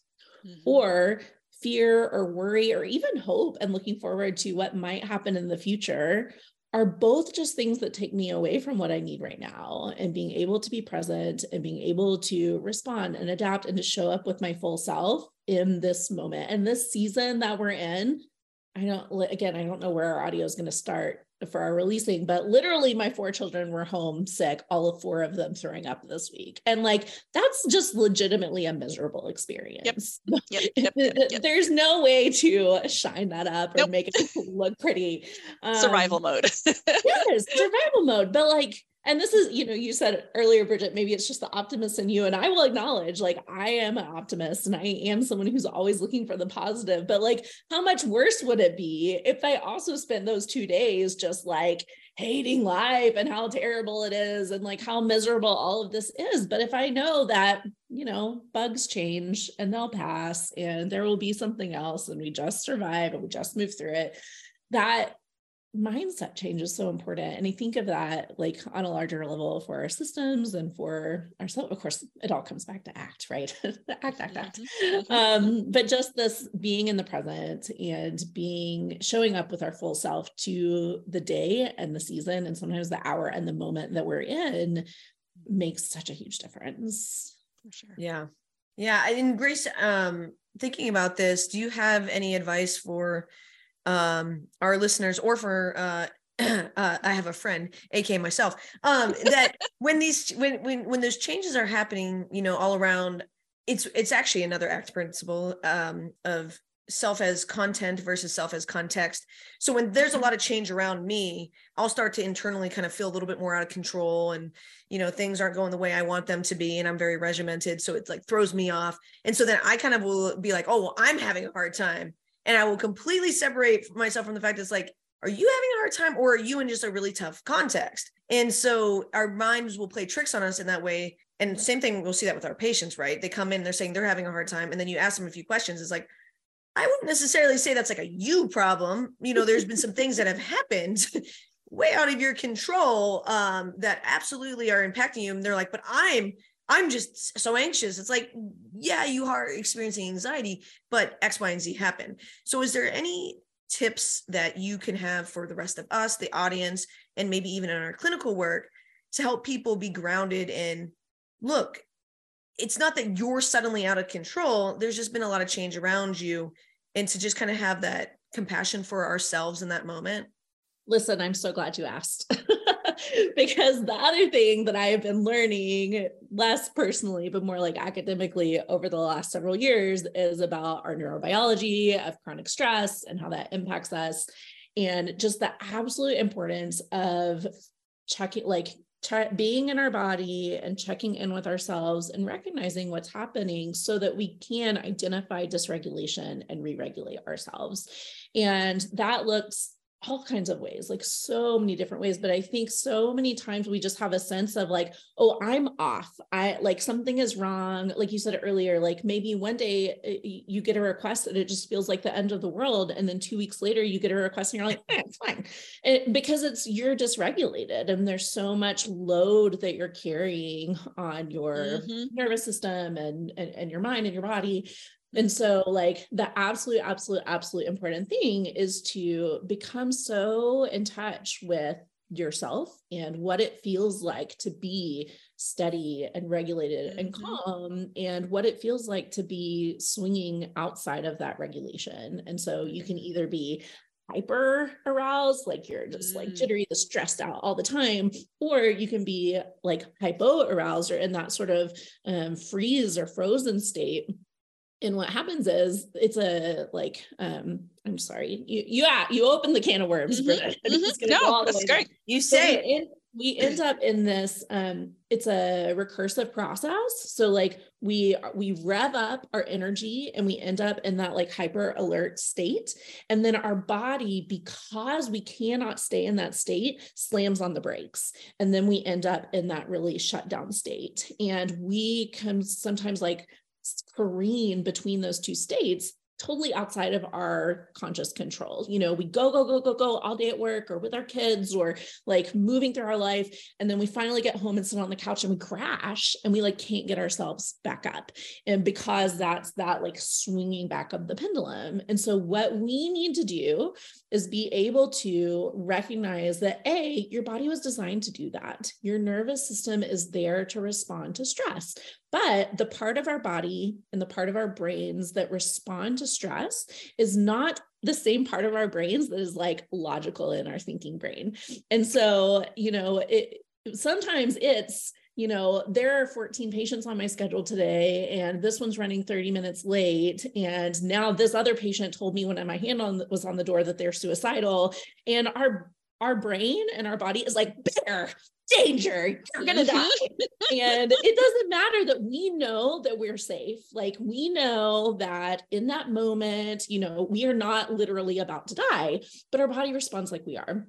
mm-hmm. or fear or worry or even hope and looking forward to what might happen in the future are both just things that take me away from what I need right now and being able to be present and being able to respond and adapt and to show up with my full self in this moment and this season that we're in. I don't, again, I don't know where our audio is going to start for our releasing, but literally my four children were home sick, all of four of them throwing up this week. And like that's just legitimately a miserable experience. [laughs] Yep, yep, yep There's no way to shine that up or nope. make it look pretty. [laughs] Um, survival mode. [laughs] yes, survival mode. But like and this is you know you said earlier bridget maybe it's just the optimist in you and i will acknowledge like i am an optimist and i am someone who's always looking for the positive but like how much worse would it be if i also spent those two days just like hating life and how terrible it is and like how miserable all of this is? But if i know that you know bugs change and they'll pass and there will be something else and we just survive and we just move through it that mindset change is so important. And I think of that like on a larger level for our systems and for ourselves. Of course, it all comes back to ACT, right? [laughs] ACT, ACT, ACT. Mm-hmm. mm-hmm. Um, but just this being in the present and being showing up with our full self to the day and the season and sometimes the hour and the moment that we're in makes such a huge difference. For sure. Yeah. Yeah. And Grace, um, thinking about this, do you have any advice for um, our listeners or for uh, [clears throat] uh, I have a friend, aka myself, um, that [laughs] when these when when when those changes are happening, you know, all around, it's it's actually another ACT principle um, of self as content versus self as context. So when there's a lot of change around me, I'll start to internally kind of feel a little bit more out of control and you know things aren't going the way I want them to be and I'm very regimented so it like throws me off. And so then I kind of will be like, "Oh, well, I'm having a hard time." And I will completely separate myself from the fact it's like, are you having a hard time or are you in just a really tough context? And so our minds will play tricks on us in that way. And same thing, we'll see that with our patients, right? They come in, they're saying they're having a hard time. And then you ask them a few questions. It's like, I wouldn't necessarily say that's like a you problem. You know, there's been some things that have happened [laughs] way out of your control um, that absolutely are impacting you. And they're like, but I'm I'm just so anxious. It's like, yeah, you are experiencing anxiety, but X, Y, and Z happen. So, is there any tips that you can have for the rest of us, the audience, and maybe even in our clinical work to help people be grounded in look, it's not that you're suddenly out of control. There's just been a lot of change around you. And to just kind of have that compassion for ourselves in that moment. Listen, I'm so glad you asked. [laughs] [laughs] because the other thing that I have been learning, less personally, but more like academically over the last several years, is about our neurobiology of chronic stress and how that impacts us. And just the absolute importance of checking, like being in our body and checking in with ourselves and recognizing what's happening so that we can identify dysregulation and re regulate ourselves. And that looks all kinds of ways, like so many different ways. But I think so many times we just have a sense of like, oh, I'm off. I like something is wrong. Like you said earlier, like maybe one day uh, you get a request and it just feels like the end of the world. And then two weeks later you get a request and you're like, eh, it's fine. And because it's you're dysregulated and there's so much load that you're carrying on your mm-hmm. nervous system and, and, and your mind and your body and so, like, the absolute, absolute, absolute important thing is to become so in touch with yourself and what it feels like to be steady and regulated and mm-hmm. calm and what it feels like to be swinging outside of that regulation. And so you can either be hyper aroused, like you're just like mm. jittery, the stressed out all the time, or you can be like hypo aroused or in that sort of um, freeze or frozen state and what happens is it's a like um i'm sorry you you yeah, you open the can of worms mm-hmm. [laughs] mm-hmm. no that's great. you say so we, end, we end up in this um it's a recursive process. So like we we rev up our energy and we end up in that like hyper alert state. And then our body because we cannot stay in that state slams on the brakes. And then we end up in that really shut down state. And we can sometimes like careen between those two states totally outside of our conscious control. You know, we go, go, go, go, go all day at work or with our kids or like moving through our life. And then we finally get home and sit on the couch and we crash and we like can't get ourselves back up. And because that's that like swinging back of the pendulum. And so what we need to do is be able to recognize that A, your body was designed to do that. Your nervous system is there to respond to stress. But the part of our body and the part of our brains that respond to stress is not the same part of our brains that is like logical in our thinking brain. And so, you know, it sometimes it's you know, there are 14 patients on my schedule today, and this one's running 30 minutes late. And now this other patient told me when my hand on was on the door that they're suicidal. And our our brain and our body is like, bear, danger, you're gonna mm-hmm. die. [laughs] and it doesn't matter that we know that we're safe. Like we know that in that moment, you know, we are not literally about to die, but our body responds like we are.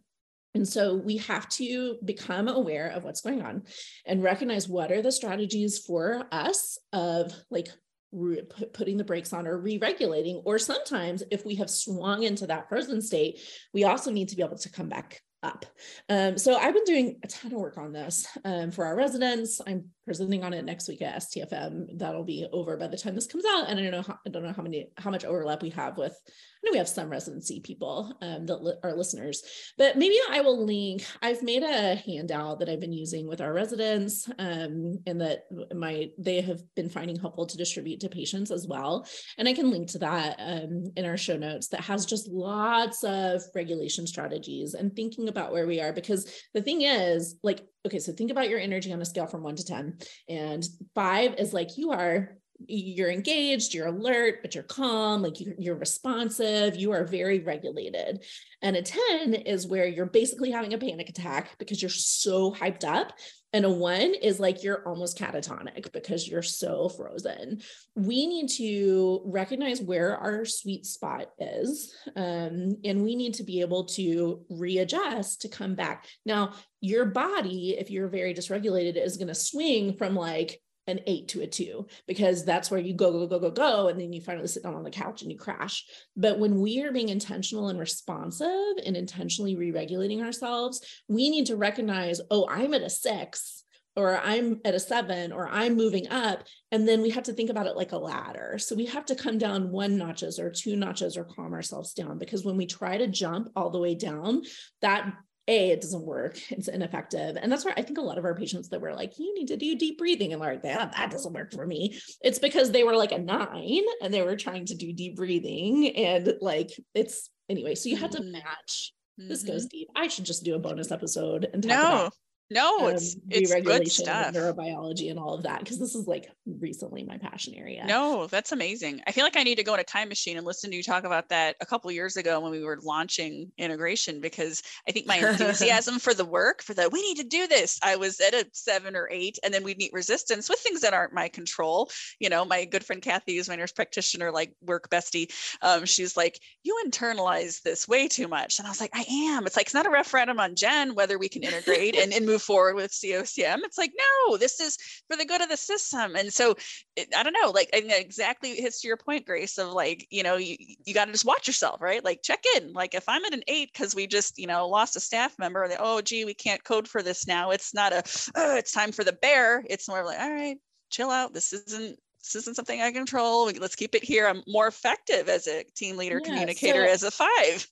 And so we have to become aware of what's going on and recognize what are the strategies for us of like re- putting the brakes on or re-regulating or sometimes if we have swung into that frozen state we also need to be able to come back up. Um, so I've been doing a ton of work on this um, for our residents. I'm presenting on it next week at STFM. That'll be over by the time this comes out. And I don't know how, I don't know how many how much overlap we have with. I know we have some residency people um, that li- are listeners, but maybe I will link. I've made a handout that I've been using with our residents, um, and that my they have been finding helpful to distribute to patients as well. And I can link to that um, in our show notes. That has just lots of regulation strategies and thinking about where we are because the thing is like okay so think about your energy on a scale from 1 to 10 and 5 is like you are you're engaged you're alert but you're calm like you, you're responsive you are very regulated. And a 10 is where you're basically having a panic attack because you're so hyped up and a one is like you're almost catatonic because you're so frozen. We need to recognize where our sweet spot is. Um, and we need to be able to readjust to come back. Now, your body, if you're very dysregulated, is going to swing from like an eight to a two because that's where you go go go go go and then you finally sit down on the couch and you crash. But when we are being intentional and responsive and intentionally re-regulating ourselves we need to recognize oh i'm at a six or i'm at a seven or i'm moving up. And then we have to think about it like a ladder. So we have to come down one notches or two notches or calm ourselves down because when we try to jump all the way down that a it doesn't work it's ineffective and that's why i think a lot of our patients that were like you need to do deep breathing and like that that doesn't work for me it's because they were like a nine and they were trying to do deep breathing and like it's anyway so you have to mm-hmm. match this mm-hmm. goes deep i should just do a bonus episode and talk no about no, um, it's it's good stuff. Neurobiology and all of that because this is like recently my passion area. No, that's amazing. I feel like I need to go in a time machine and listen to you talk about that a couple years ago when we were launching integration because I think my [laughs] enthusiasm for the work for the we need to do this. I was at a seven or eight, and then we'd meet resistance with things that aren't my control. You know, my good friend Kathy is my nurse practitioner, like work bestie. Um, she's like, you internalize this way too much, and I was like, I am. It's like it's not a referendum on Jen whether we can integrate and, and move forward with COCM. It's like, no, this is for the good of the system. And so it, I don't know, like I exactly hits to your point, Grace, of like, you know, you, you got to just watch yourself, right? Like check in. Like if I'm at an eight because we just, you know, lost a staff member, they, oh, gee, we can't code for this now. It's not a, oh, [sniffs] it's time for the bear. It's more like, all right, chill out. This isn't this isn't something I control. Let's keep it here. I'm more effective as a team leader yeah, communicator so as a five.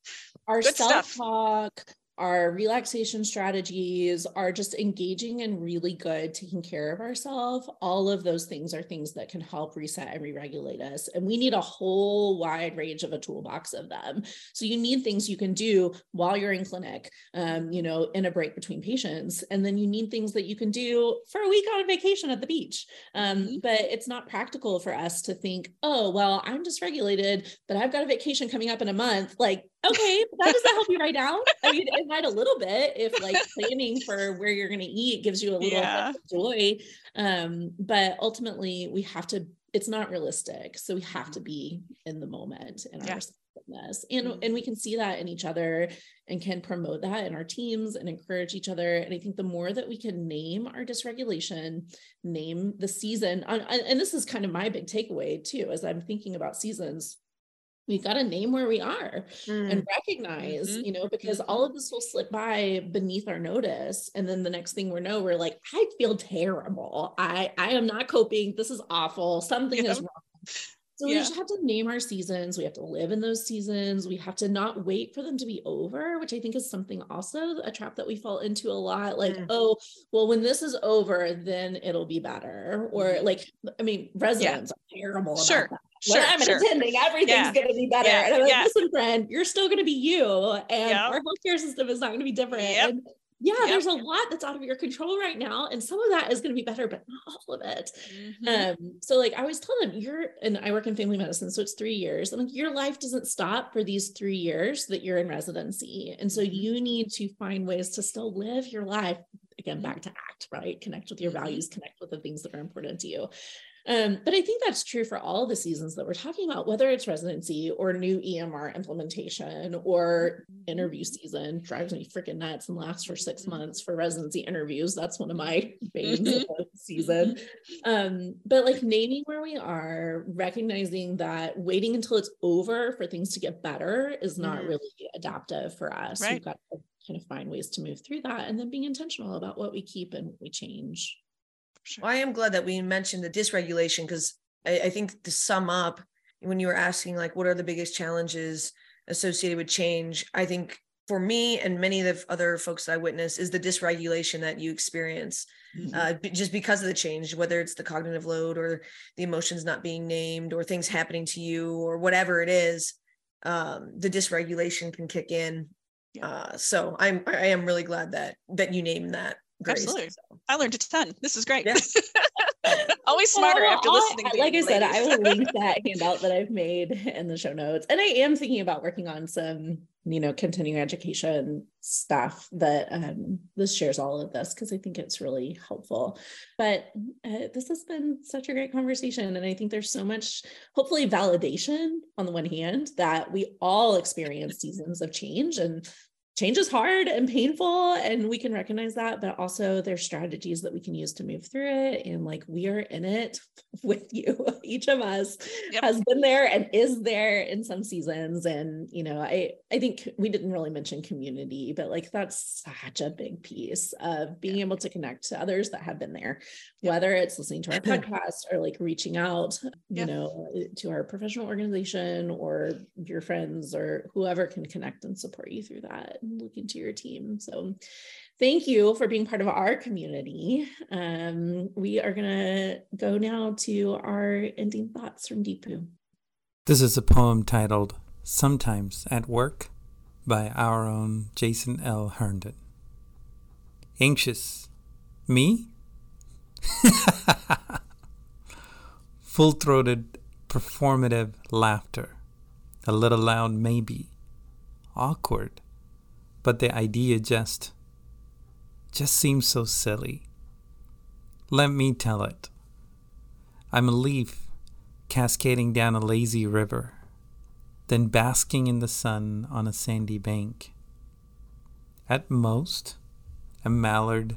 Our self talk, our relaxation strategies are just engaging and really good taking care of ourselves. All of those things are things that can help reset and re-regulate us and we need a whole wide range of a toolbox of them. So you need things you can do while you're in clinic um, you know in a break between patients and then you need things that you can do for a week on a vacation at the beach. Um, mm-hmm. but it's not practical for us to think oh well i'm dysregulated but i've got a vacation coming up in a month. Like okay that doesn't help you right now i mean it might a little bit if like planning for where you're going to eat gives you a little yeah. joy um but ultimately we have to it's not realistic so we have to be in the moment in yeah. our responsiveness and mm-hmm. and we can see that in each other and can promote that in our teams and encourage each other and i think the more that we can name our dysregulation name the season and this is kind of my big takeaway too as i'm thinking about seasons we got to name where we are mm. and recognize mm-hmm. you know because mm-hmm. all of this will slip by beneath our notice and then the next thing we know we're like i feel terrible i i am not coping this is awful something yeah. is wrong so yeah. we just have to name our seasons we have to live in those seasons we have to not wait for them to be over which i think is something also a trap that we fall into a lot like mm. oh well when this is over then it'll be better or mm-hmm. like i mean residents yeah. are terrible sure. that sure, when I'm sure. attending, everything's yeah. going to be better. Yeah. And I'm like, yeah. listen, friend, you're still going to be you. And yep. our healthcare system is not going to be different. Yep. And yeah, yep. there's a lot that's out of your control right now. And some of that is going to be better, but not all of it. Mm-hmm. Um, so like I always tell them, you're and I work in family medicine, so it's three years. And like your life doesn't stop for these three years that you're in residency. And so mm-hmm. you need to find ways to still live your life again back to ACT right connect with your mm-hmm. values connect with the things that are important to you um, but I think that's true for all the seasons that we're talking about, whether it's residency or new EMR implementation or interview season. Drives me freaking nuts and lasts for six mm-hmm. months for residency interviews. That's one of my [laughs] of the mm-hmm. season. Um, but like naming where we are, recognizing that waiting until it's over for things to get better is not mm-hmm. really adaptive for us. Right. We've got to kind of find ways to move through that and then being intentional about what we keep and what we change. Sure. Well, I am glad that we mentioned the dysregulation because I, I think to sum up, when you were asking like what are the biggest challenges associated with change, I think for me and many of the other folks that I witness is the dysregulation that you experience mm-hmm. uh, just because of the change, whether it's the cognitive load or the emotions not being named or things happening to you or whatever it is. Um, the dysregulation can kick in. Yeah. Uh, so I'm I am really glad that that you named that Grace. Absolutely. I learned a ton. This is great. [laughs] Always smarter well, after listening. I, like I said, I will link that [laughs] handout that I've made in the show notes. And I am thinking about working on some, you know, continuing education stuff that um, this shares all of this because I think it's really helpful. But uh, this has been such a great conversation. And I think there's so much, hopefully, validation on the one hand that we all experience seasons of change and change is hard and painful and we can recognize that but also there's strategies that we can use to move through it and like we are in it [laughs] with you [laughs] each of us yep. has been there and is there in some seasons and you know i i think we didn't really mention community but like that's such a big piece of being able to connect to others that have been there yep. whether it's listening to our [clears throat] podcast or like reaching out you yep. know to our professional organization or your friends or whoever can connect and support you through that look into your team. So thank you for being part of our community. Um, we are going to go now to our ending thoughts from Deepu. This is a poem titled Sometimes at Work by our own Jason L. Herndon. Anxious. Me? [laughs] Full throated, performative laughter. A little loud, maybe. Awkward but the idea just just seems so silly. Let me tell it. I'm a leaf cascading down a lazy river, then basking in the sun on a sandy bank. At most, a mallard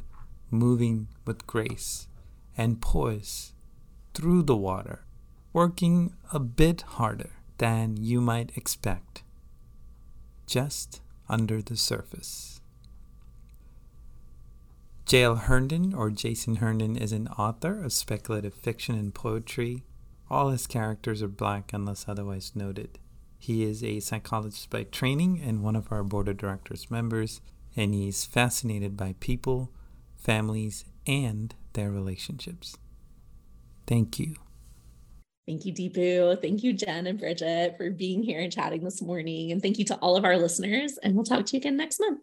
moving with grace and poise through the water, working a bit harder than you might expect. Just under the surface. J.L. Herndon, or Jason Herndon, is an author of speculative fiction and poetry. All his characters are black unless otherwise noted. He is a psychologist by training and one of our board of directors members, and he's fascinated by people, families, and their relationships. Thank you. Thank you, Deepu. Thank you, Jen and Bridget, for being here and chatting this morning. And thank you to all of our listeners. And we'll talk to you again next month.